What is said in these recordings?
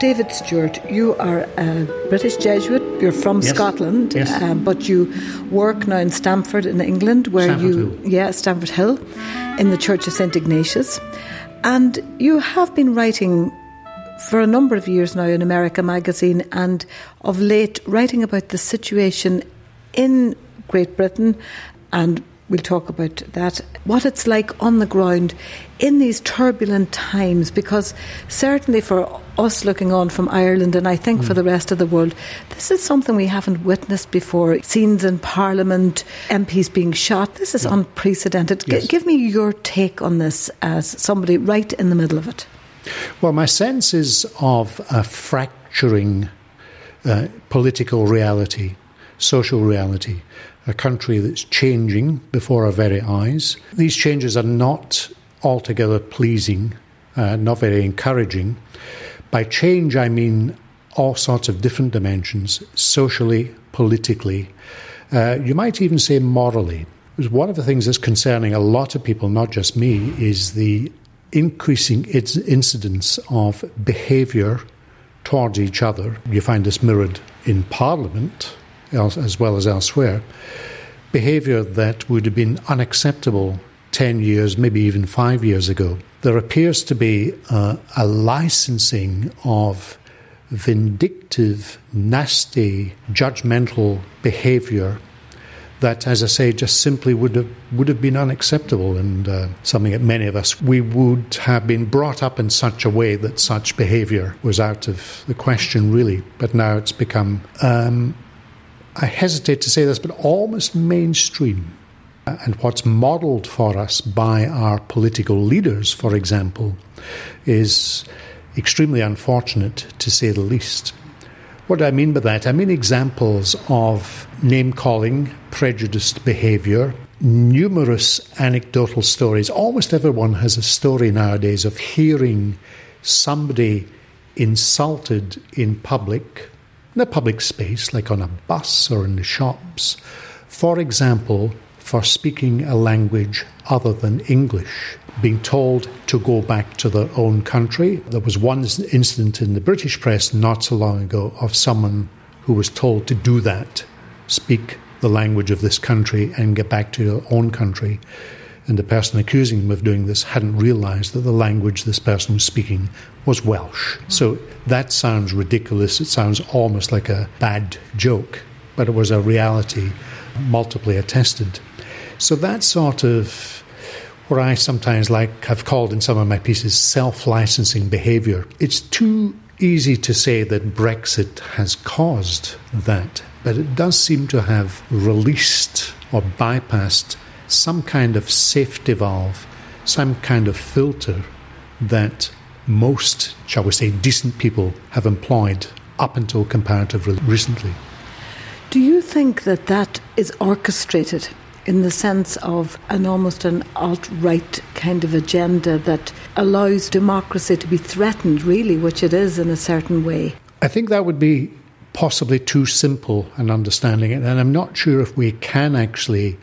David Stewart, you are a British Jesuit. You're from yes. Scotland, yes. Um, but you work now in Stamford in England, where Stamford you, Hill. yeah, Stamford Hill, in the Church of St Ignatius, and you have been writing for a number of years now in America Magazine, and of late writing about the situation in Great Britain and We'll talk about that. What it's like on the ground in these turbulent times, because certainly for us looking on from Ireland, and I think mm. for the rest of the world, this is something we haven't witnessed before. Scenes in Parliament, MPs being shot. This is yeah. unprecedented. Yes. G- give me your take on this as somebody right in the middle of it. Well, my sense is of a fracturing uh, political reality, social reality a country that's changing before our very eyes. These changes are not altogether pleasing, uh, not very encouraging. By change, I mean all sorts of different dimensions socially, politically, uh, you might even say morally. One of the things that's concerning a lot of people, not just me, is the increasing incidence of behaviour towards each other. You find this mirrored in Parliament as well as elsewhere, behaviour that would have been unacceptable 10 years, maybe even five years ago. There appears to be uh, a licensing of vindictive, nasty, judgmental behaviour that, as I say, just simply would have would have been unacceptable, and uh, something that many of us we would have been brought up in such a way that such behaviour was out of the question, really. But now it's become um, I hesitate to say this, but almost mainstream. Uh, and what's modelled for us by our political leaders, for example, is extremely unfortunate to say the least. What do I mean by that? I mean examples of name calling, prejudiced behaviour, numerous anecdotal stories. Almost everyone has a story nowadays of hearing somebody insulted in public in a public space, like on a bus or in the shops, for example, for speaking a language other than English, being told to go back to their own country. There was one incident in the British press not so long ago of someone who was told to do that, speak the language of this country and get back to your own country and the person accusing him of doing this hadn't realized that the language this person was speaking was Welsh. So that sounds ridiculous. It sounds almost like a bad joke, but it was a reality multiply attested. So that sort of what I sometimes like have called in some of my pieces self licensing behavior. It's too easy to say that Brexit has caused that, but it does seem to have released or bypassed some kind of safety valve, some kind of filter that most, shall we say, decent people have employed up until comparatively recently. Do you think that that is orchestrated in the sense of an almost an alt right kind of agenda that allows democracy to be threatened, really, which it is in a certain way? I think that would be possibly too simple an understanding and I'm not sure if we can actually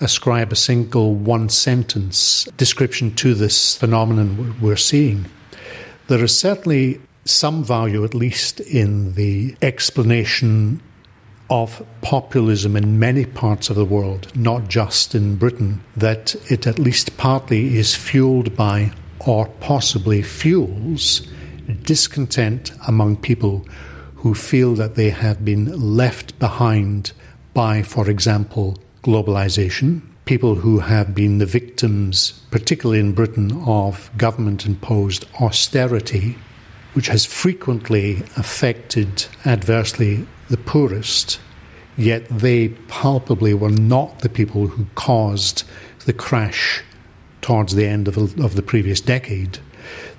ascribe a single one sentence description to this phenomenon we're seeing. There is certainly some value, at least, in the explanation of populism in many parts of the world, not just in Britain, that it at least partly is fueled by or possibly fuels discontent among people who feel that they have been left behind by, for example, globalization, people who have been the victims, particularly in Britain, of government imposed austerity, which has frequently affected adversely the poorest, yet they palpably were not the people who caused the crash towards the end of, of the previous decade.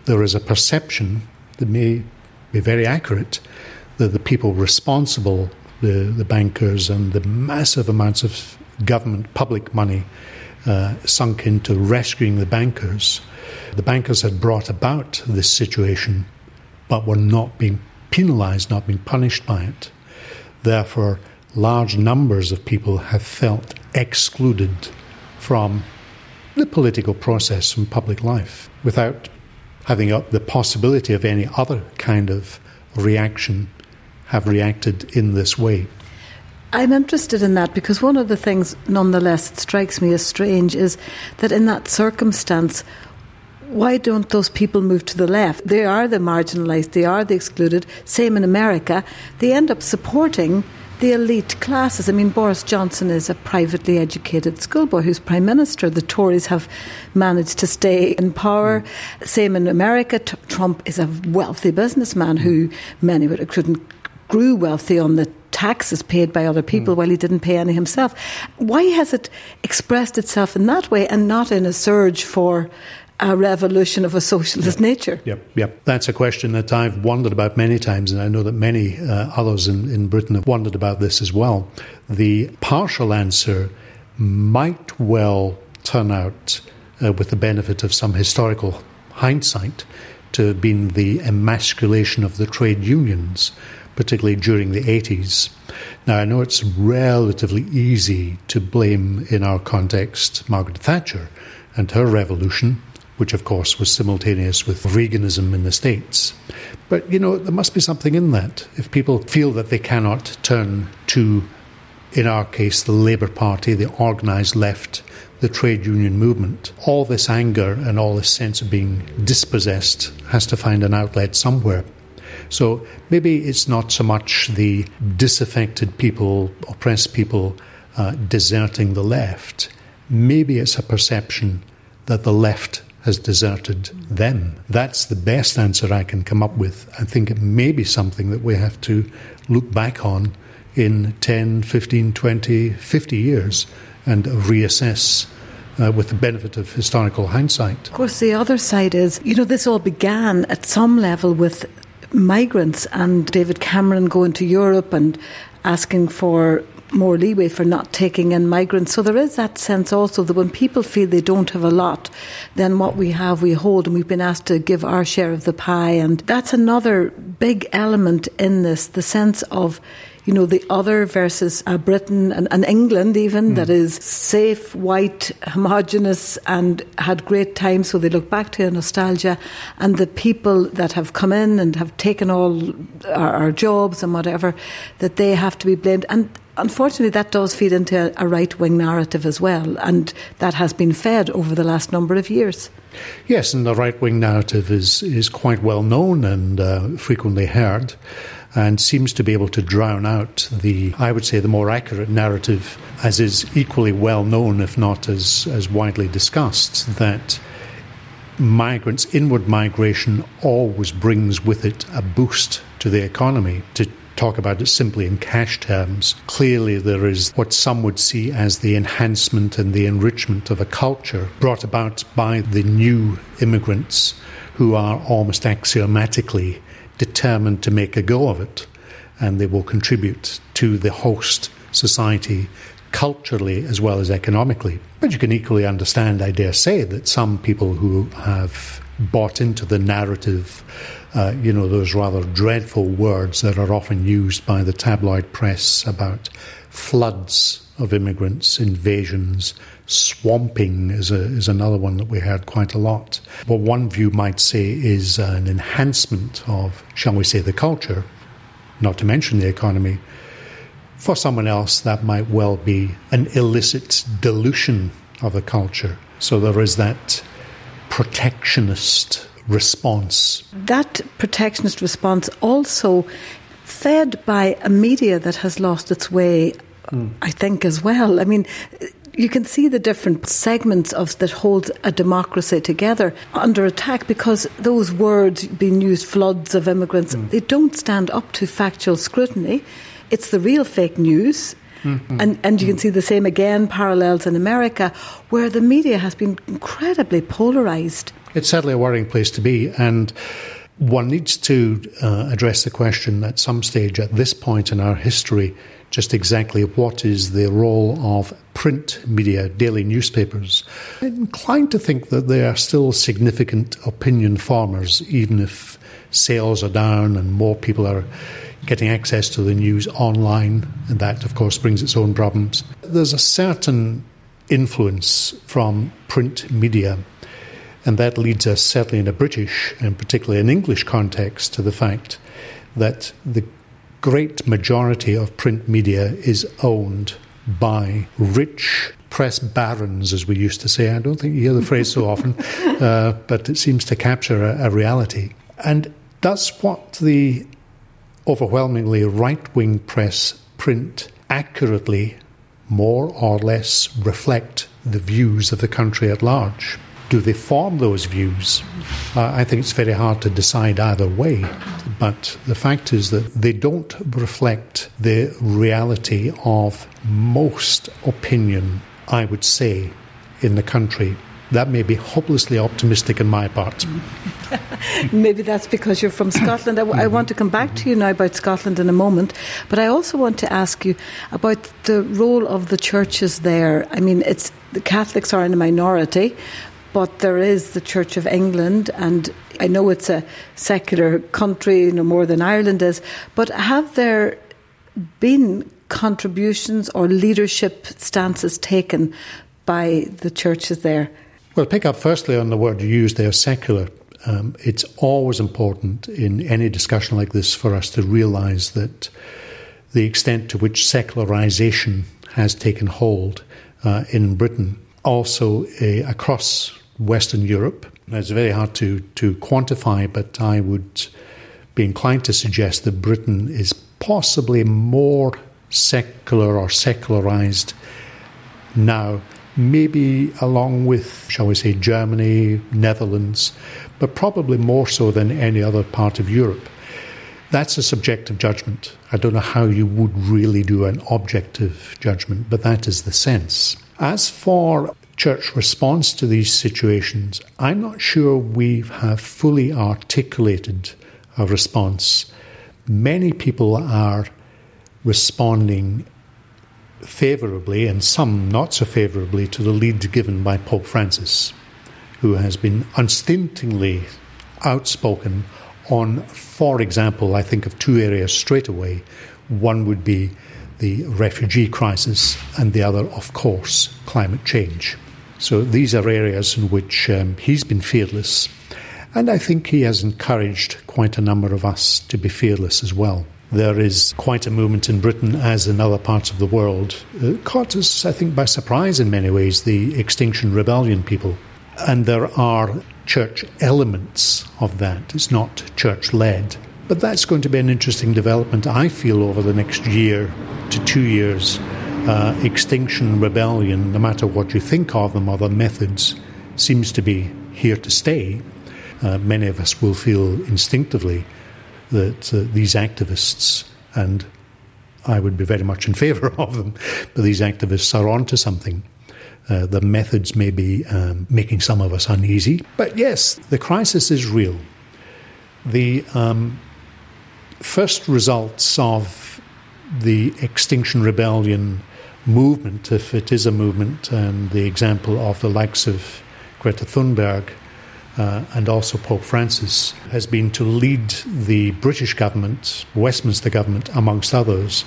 There is a perception that may be very accurate that the people responsible, the, the bankers, and the massive amounts of government public money uh, sunk into rescuing the bankers. The bankers had brought about this situation, but were not being penalized, not being punished by it. Therefore, large numbers of people have felt excluded from the political process, from public life, without having the possibility of any other kind of reaction have reacted in this way. I'm interested in that because one of the things, nonetheless, that strikes me as strange is that in that circumstance, why don't those people move to the left? They are the marginalised, they are the excluded. Same in America. They end up supporting the elite classes. I mean, Boris Johnson is a privately educated schoolboy who's prime minister. The Tories have managed to stay in power. Mm. Same in America. T- Trump is a wealthy businessman who many would couldn't grew wealthy on the taxes paid by other people mm. while he didn't pay any himself. Why has it expressed itself in that way and not in a surge for a revolution of a socialist yep. nature? Yep, yep. That's a question that I've wondered about many times, and I know that many uh, others in, in Britain have wondered about this as well. The partial answer might well turn out, uh, with the benefit of some historical hindsight, to have been the emasculation of the trade unions particularly during the 80s. Now, I know it's relatively easy to blame, in our context, Margaret Thatcher and her revolution, which of course was simultaneous with Reaganism in the States. But, you know, there must be something in that. If people feel that they cannot turn to, in our case, the Labour Party, the organised left, the trade union movement, all this anger and all this sense of being dispossessed has to find an outlet somewhere. So maybe it's not so much the disaffected people, oppressed people, uh, deserting the left. Maybe it's a perception that the left has deserted them. That's the best answer I can come up with. I think it may be something that we have to look back on in 10, 15, 20, 50 years and reassess. Uh, with the benefit of historical hindsight. Of course, the other side is, you know, this all began at some level with migrants and David Cameron going to Europe and asking for more leeway for not taking in migrants. So there is that sense also that when people feel they don't have a lot, then what we have we hold and we've been asked to give our share of the pie. And that's another big element in this, the sense of you know, the other versus uh, Britain and, and, England, even, mm. that is safe, white, homogenous, and had great times. So they look back to a nostalgia. And the people that have come in and have taken all our, our jobs and whatever, that they have to be blamed. And unfortunately, that does feed into a, a right wing narrative as well. And that has been fed over the last number of years. Yes, and the right wing narrative is, is quite well known and uh, frequently heard and seems to be able to drown out the, I would say, the more accurate narrative, as is equally well known, if not as, as widely discussed, that migrants, inward migration always brings with it a boost to the economy. To talk about it simply in cash terms, clearly there is what some would see as the enhancement and the enrichment of a culture brought about by the new immigrants who are almost axiomatically determined to make a go of it, and they will contribute to the host society culturally as well as economically. But you can equally understand, I dare say, that some people who have bought into the narrative, uh, you know, those rather dreadful words that are often used by the tabloid press about floods of immigrants, invasions, swamping is, a, is another one that we heard quite a lot. What one view might say is an enhancement of, shall we say, the culture, not to mention the economy. For someone else, that might well be an illicit dilution of the culture. So there is that protectionist response. That protectionist response also fed by a media that has lost its way mm. I think, as well. I mean, you can see the different segments of that hold a democracy together under attack because those words being used, floods of immigrants, mm. they don't stand up to factual scrutiny. It's the real fake news. Mm-hmm. And, and you can see the same again parallels in America, where the media has been incredibly polarized. It's sadly a worrying place to be. And one needs to uh, address the question at some stage at this point in our history just exactly what is the role of print media, daily newspapers. I'm inclined to think that they are still significant opinion farmers, even if sales are down and more people are getting access to the news online, and that, of course, brings its own problems. There's a certain influence from print media, and that leads us, certainly in a British and particularly an English context, to the fact that the great majority of print media is owned by rich press barons, as we used to say. I don't think you hear the phrase so often, uh, but it seems to capture a, a reality. And that's what the overwhelmingly right wing press print accurately, more or less, reflect the views of the country at large. Do they form those views? Uh, I think it's very hard to decide either way. But the fact is that they don't reflect the reality of most opinion, I would say, in the country. That may be hopelessly optimistic on my part. Maybe that's because you're from Scotland. I, I, want to come back to you now about Scotland in a moment, but I also want to ask you about the role of the churches there. I mean, it's the Catholics are in a minority, but there is the Church of England, and I know it's a secular country, no more than Ireland is, but have there been contributions or leadership stances taken by the churches there? Well, pick up firstly on the word you used there, secular. Um, it's always important in any discussion like this for us to realise that the extent to which secularisation has taken hold uh, in Britain, also uh, across Western Europe. It's very hard to, to quantify, but I would be inclined to suggest that Britain is possibly more secular or secularized now, maybe along with, shall we say, Germany, Netherlands, but probably more so than any other part of Europe. That's a subjective judgment. I don't know how you would really do an objective judgment, but that is the sense. As for church response to these situations, I'm not sure we have fully articulated a response. Many people are responding favourably and some not so favourably to the lead given by Pope Francis, who has been unstintingly outspoken on, for example, I think of two areas straight away. One would be the refugee crisis, and the other, of course, climate change. So these are areas in which um, he's been fearless. And I think he has encouraged quite a number of us to be fearless as well. There is quite a movement in Britain, as in other parts of the world. Uh, caught us, I think, by surprise in many ways, the Extinction Rebellion people. And there are church elements of that. It's not church led. But that's going to be an interesting development, I feel, over the next year to two years uh, extinction rebellion, no matter what you think of them other methods, seems to be here to stay. Uh, many of us will feel instinctively that uh, these activists, and I would be very much in favour of them, but these activists are onto something. Uh, the methods may be um, making some of us uneasy. But yes, the crisis is real. The um, first results of the Extinction Rebellion movement, if it is a movement, and the example of the likes of Greta Thunberg uh, and also Pope Francis has been to lead the British government, Westminster government, amongst others,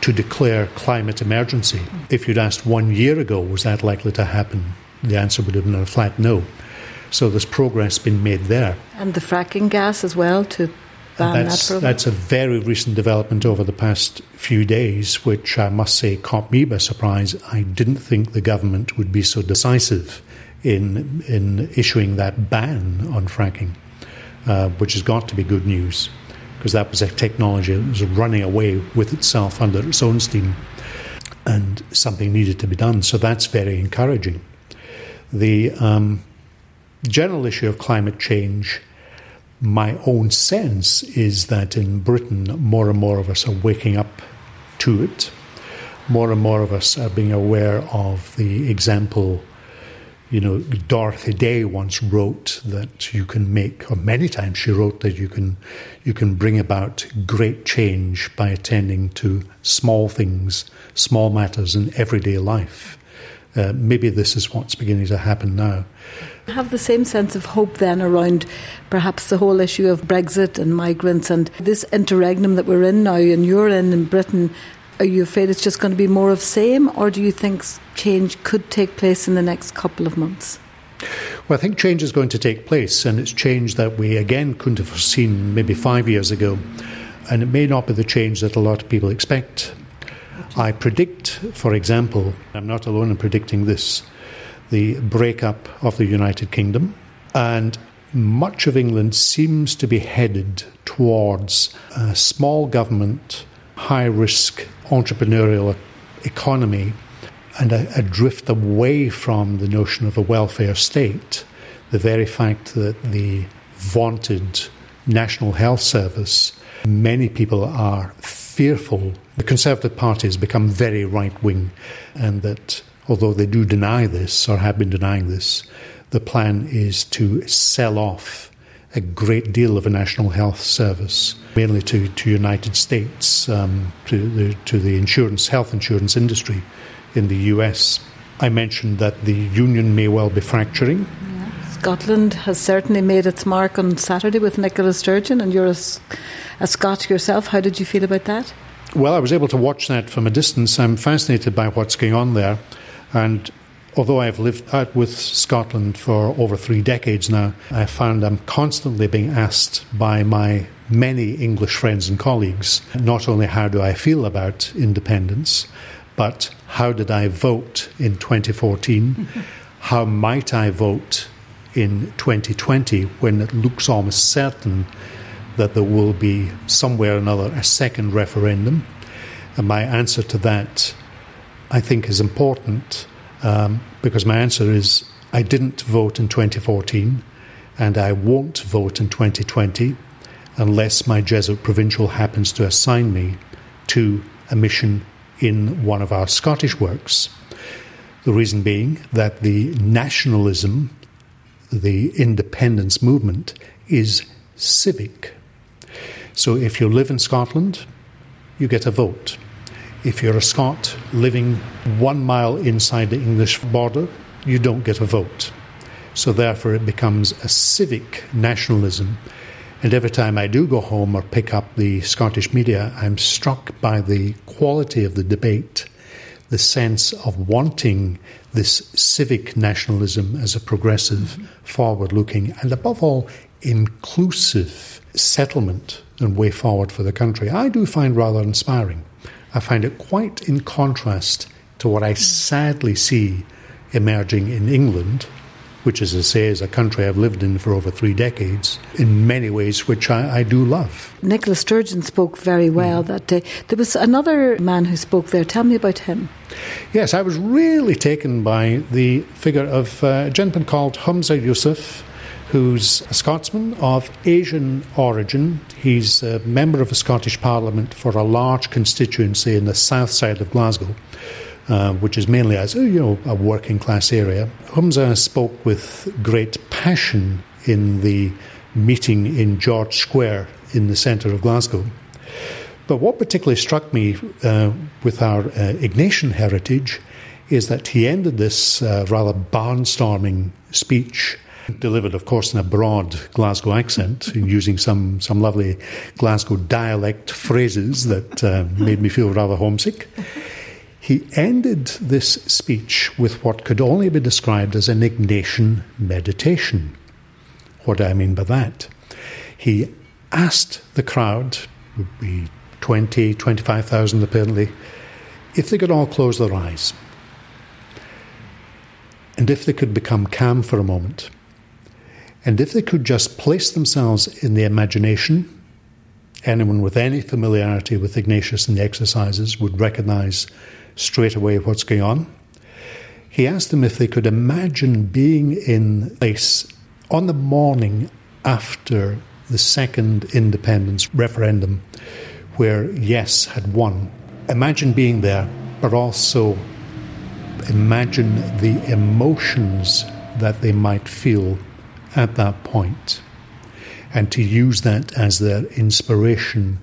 to declare climate emergency. If you'd asked one year ago, was that likely to happen? The answer would have been a flat no. So there's progress been made there. And the fracking gas as well to that's, that that's a very recent development over the past few days, which I must say caught me by surprise. I didn't think the government would be so decisive in in issuing that ban on fracking, uh, which has got to be good news because that was a technology that was running away with itself under its own steam, and something needed to be done. So that's very encouraging. The um, general issue of climate change my own sense is that in Britain, more and more of us are waking up to it. More and more of us are being aware of the example. You know, Dorothy Day once wrote that you can make, or many times she wrote that you can, you can bring about great change by attending to small things, small matters in everyday life. Uh, maybe this is what's beginning to happen now. Have the same sense of hope then around perhaps the whole issue of Brexit and migrants and this interregnum that we're in now and you're in in Britain. Are you afraid it's just going to be more of same, or do you think change could take place in the next couple of months? Well, I think change is going to take place, and it's change that we again couldn't have foreseen maybe five years ago. and it may not be the change that a lot of people expect. I predict, for example, I'm not alone in predicting this, the breakup of the United Kingdom, and much of England seems to be headed towards a small government, high risk entrepreneurial economy, and a, a drift away from the notion of a welfare state. The very fact that the vaunted National Health Service, many people are fearful. The Conservative Party has become very right wing, and that although they do deny this or have been denying this, the plan is to sell off a great deal of a national health service, mainly to, to United States, um, to, the, to the insurance, health insurance industry in the US. I mentioned that the union may well be fracturing. Scotland has certainly made its mark on Saturday with Nicola Sturgeon, and you're a, a Scot yourself. How did you feel about that? Well, I was able to watch that from a distance. I'm fascinated by what's going on there. And although I've lived out with Scotland for over three decades now, I found I'm constantly being asked by my many English friends and colleagues not only how do I feel about independence, but how did I vote in 2014? how might I vote in 2020 when it looks almost certain that there will be somewhere or another a second referendum. And my answer to that, I think, is important um, because my answer is I didn't vote in 2014 and I won't vote in 2020 unless my Jesuit provincial happens to assign me to a mission in one of our Scottish works. The reason being that the nationalism the independence movement is civic. So if you live in Scotland, you get a vote. If you're a Scot living one mile inside the English border, you don't get a vote. So therefore, it becomes a civic nationalism. And every time I do go home or pick up the Scottish media, I'm struck by the quality of the debate, the sense of wanting this civic nationalism as a progressive, mm-hmm. forward looking, and above all, inclusive settlement and way forward for the country, I do find rather inspiring. I find it quite in contrast to what I sadly see emerging in England which, as I say, is a country I've lived in for over three decades, in many ways, which I, I do love. Nicola Sturgeon spoke very well mm. that day. There was another man who spoke there. Tell me about him. Yes, I was really taken by the figure of uh, a gentleman called Humza Yousaf, who's a Scotsman of Asian origin. He's a member of the Scottish Parliament for a large constituency in the south side of Glasgow. Uh, which is mainly as you know a working class area. Humza spoke with great passion in the meeting in George Square in the centre of Glasgow. But what particularly struck me uh, with our uh, Ignatian heritage is that he ended this uh, rather barnstorming speech delivered, of course, in a broad Glasgow accent, using some, some lovely Glasgow dialect phrases that uh, made me feel rather homesick. He ended this speech with what could only be described as an Ignatian meditation. What do I mean by that? He asked the crowd, would be 20, 25,000 apparently, if they could all close their eyes and if they could become calm for a moment, and if they could just place themselves in the imagination, anyone with any familiarity with Ignatius and the exercises would recognize straight away what's going on. He asked them if they could imagine being in place on the morning after the second independence referendum, where yes had won. Imagine being there, but also imagine the emotions that they might feel at that point, and to use that as their inspiration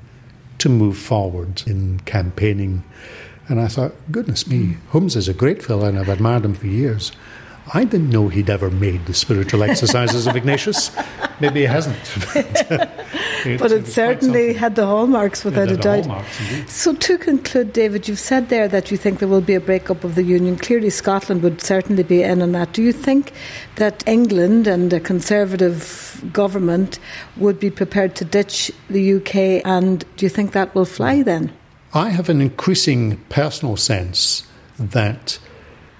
to move forward in campaigning and I thought, goodness me, Humza is a great fellow and I've admired him for years. I didn't know he'd ever made the spiritual exercises of Ignatius. Maybe he hasn't. but it certainly had the hallmarks without a doubt. So, to conclude, David, you've said there that you think there will be a breakup of the Union. Clearly, Scotland would certainly be in on that. Do you think that England and a Conservative government would be prepared to ditch the UK, and do you think that will fly then? I have an increasing personal sense that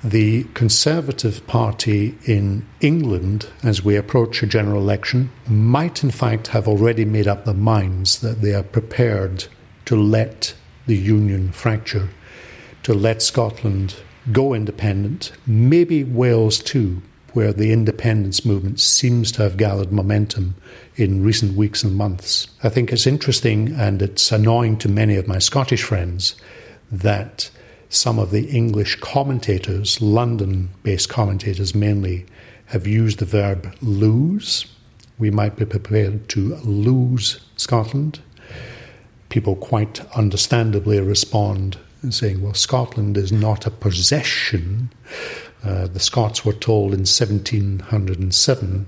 the Conservative Party in England, as we approach a general election, might in fact have already made up their minds that they are prepared to let the Union fracture, to let Scotland go independent, maybe Wales too, where the independence movement seems to have gathered momentum in recent weeks and months. I think it's interesting and it's annoying to many of my Scottish friends that some of the English commentators, London based commentators mainly, have used the verb lose. We might be prepared to lose Scotland. People quite understandably respond saying, well, Scotland is not a possession. Uh, the Scots were told in 1707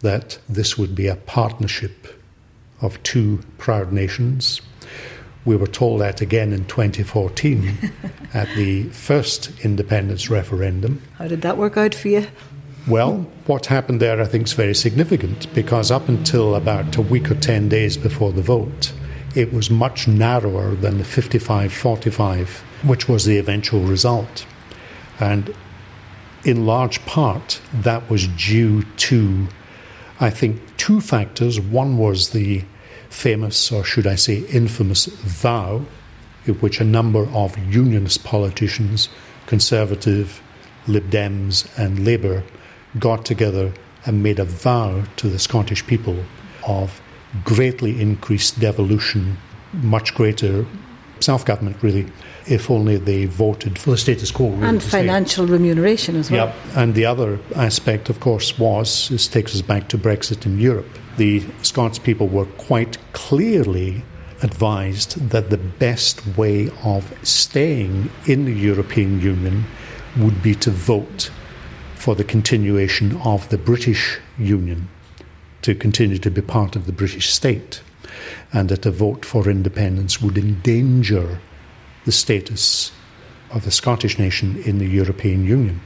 that this would be a partnership of two proud nations. We were told that again in 2014 at the first independence referendum. How did that work out for you? Well, what happened there I think is very significant because up until about a week or 10 days before the vote, it was much narrower than the 55 45, which was the eventual result. And in large part, that was due to, I think, two factors. One was the famous, or should I say, infamous vow, in which a number of unionist politicians, Conservative, Lib Dems, and Labour, got together and made a vow to the Scottish people of greatly increased devolution, much greater self government, really, if only they voted for the status quo. Really, and financial remuneration as well. Yep. And the other aspect, of course, was this takes us back to Brexit in Europe the Scots people were quite clearly advised that the best way of staying in the European Union would be to vote for the continuation of the British Union, to continue to be part of the British state, and that a vote for independence would endanger the status of the Scottish nation in the European Union.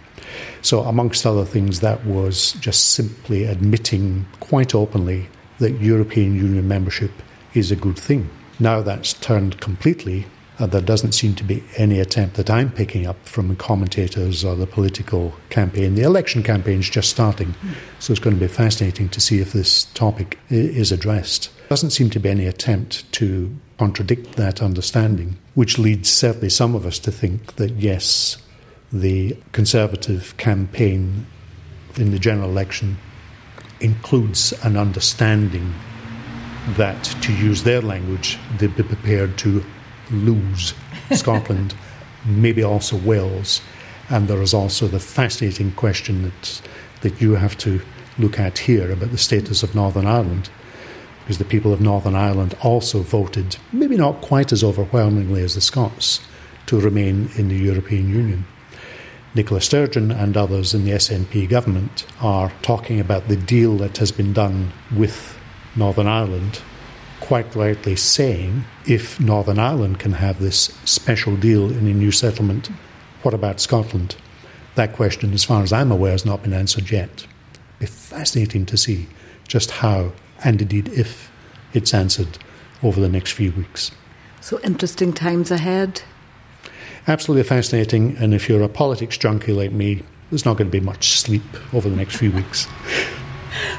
So, amongst other things, that was just simply admitting quite openly that European Union membership is a good thing. Now that's turned completely, and there doesn't seem to be any attempt that I'm picking up from commentators or the political campaign. The election campaign is just starting, so it's going to be fascinating to see if this topic is addressed. Doesn't seem to be any attempt to contradict that understanding, which leads certainly some of us to think that yes, the Conservative campaign in the general election includes an understanding that, to use their language, they'd be prepared to lose Scotland, maybe also Wales. And there is also the fascinating question that, that you have to look at here about the status of Northern Ireland, because the people of Northern Ireland also voted, maybe not quite as overwhelmingly as the Scots, to remain in the European Union. Nicola Sturgeon and others in the SNP government are talking about the deal that has been done with Northern Ireland, quite rightly saying if Northern Ireland can have this special deal in a new settlement, what about Scotland? That question, as far as I'm aware, has not been answered yet. It'd be fascinating to see just how, and indeed if, it's answered over the next few weeks. So interesting times ahead absolutely fascinating. And if you're a politics junkie like me, there's not going to be much sleep over the next few weeks.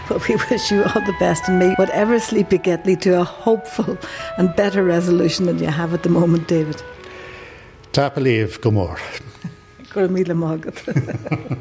But we wish you all the best and may whatever sleep you get lead to a hopeful and better resolution than you have at the moment, David. Tapalev, Gomor. Gomor.